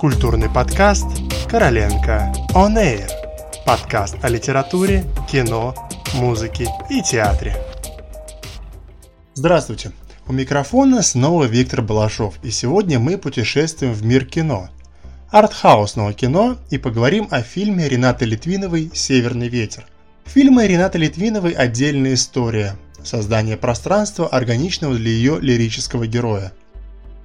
Культурный подкаст «Короленко On Air». Подкаст о литературе, кино, музыке и театре. Здравствуйте! У микрофона снова Виктор Балашов, и сегодня мы путешествуем в мир кино. Артхаусного кино и поговорим о фильме Ренаты Литвиновой «Северный ветер». Фильмы Ренаты Литвиновой – отдельная история, создание пространства, органичного для ее лирического героя –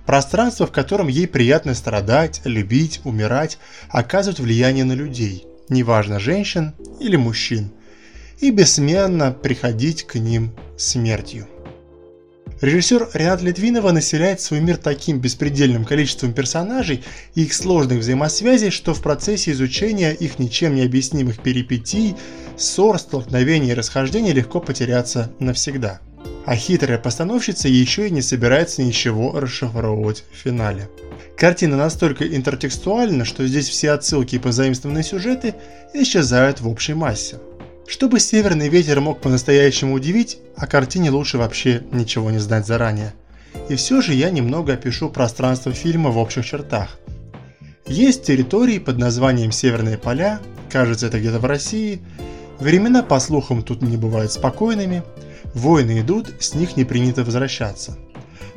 Пространство, в котором ей приятно страдать, любить, умирать, оказывать влияние на людей, неважно женщин или мужчин, и бессменно приходить к ним смертью. Режиссер Ренат Литвинова населяет свой мир таким беспредельным количеством персонажей и их сложных взаимосвязей, что в процессе изучения их ничем не объяснимых перипетий, ссор, столкновений и расхождений легко потеряться навсегда – а хитрая постановщица еще и не собирается ничего расшифровывать в финале. Картина настолько интертекстуальна, что здесь все отсылки и позаимствованные сюжеты исчезают в общей массе. Чтобы «Северный ветер» мог по-настоящему удивить, о картине лучше вообще ничего не знать заранее. И все же я немного опишу пространство фильма в общих чертах. Есть территории под названием Северные поля, кажется это где-то в России, времена по слухам тут не бывают спокойными – Войны идут, с них не принято возвращаться.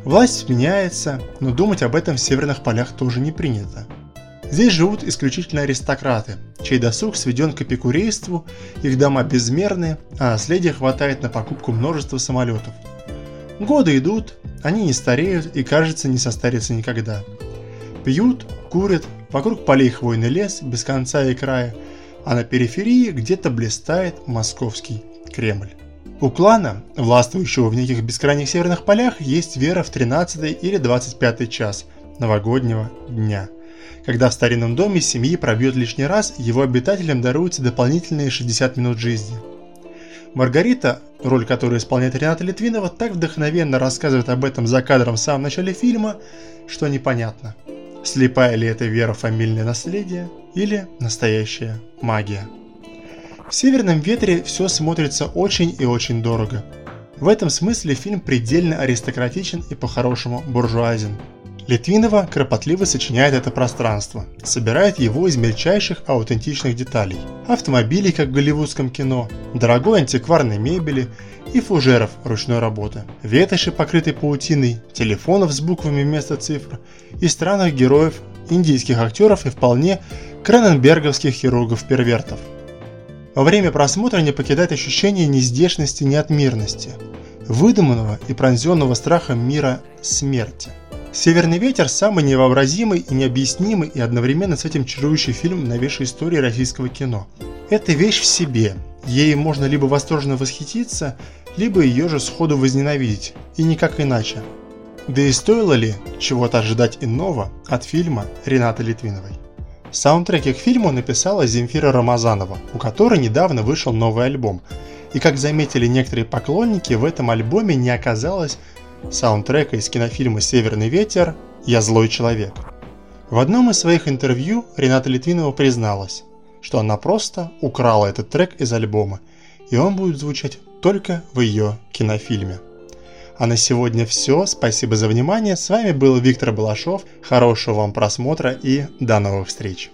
Власть меняется, но думать об этом в северных полях тоже не принято. Здесь живут исключительно аристократы, чей досуг сведен к эпикурейству, их дома безмерны, а наследия хватает на покупку множества самолетов. Годы идут, они не стареют и, кажется, не состарятся никогда. Пьют, курят, вокруг полей хвойный лес без конца и края, а на периферии где-то блистает московский Кремль. У клана, властвующего в неких бескрайних северных полях, есть вера в 13 или 25 час новогоднего дня, когда в старинном доме семьи пробьет лишний раз, его обитателям даруются дополнительные 60 минут жизни. Маргарита, роль которой исполняет Рената Литвинова, так вдохновенно рассказывает об этом за кадром в самом начале фильма, что непонятно, слепая ли это вера в фамильное наследие или настоящая магия. В «Северном ветре» все смотрится очень и очень дорого. В этом смысле фильм предельно аристократичен и по-хорошему буржуазен. Литвинова кропотливо сочиняет это пространство, собирает его из мельчайших аутентичных деталей. Автомобилей, как в голливудском кино, дорогой антикварной мебели и фужеров ручной работы, ветоши, покрытой паутиной, телефонов с буквами вместо цифр и странных героев, индийских актеров и вполне краненберговских хирургов-первертов – во время просмотра не покидает ощущение нездешности, неотмирности, выдуманного и пронзенного страхом мира смерти. «Северный ветер» – самый невообразимый и необъяснимый и одновременно с этим чарующий фильм новейшей истории российского кино. Это вещь в себе, ей можно либо восторженно восхититься, либо ее же сходу возненавидеть, и никак иначе. Да и стоило ли чего-то ожидать иного от фильма Ренаты Литвиновой? Саундтреки к фильму написала Земфира Рамазанова, у которой недавно вышел новый альбом. И как заметили некоторые поклонники, в этом альбоме не оказалось саундтрека из кинофильма «Северный ветер» «Я злой человек». В одном из своих интервью Рената Литвинова призналась, что она просто украла этот трек из альбома, и он будет звучать только в ее кинофильме. А на сегодня все. Спасибо за внимание. С вами был Виктор Балашов. Хорошего вам просмотра и до новых встреч.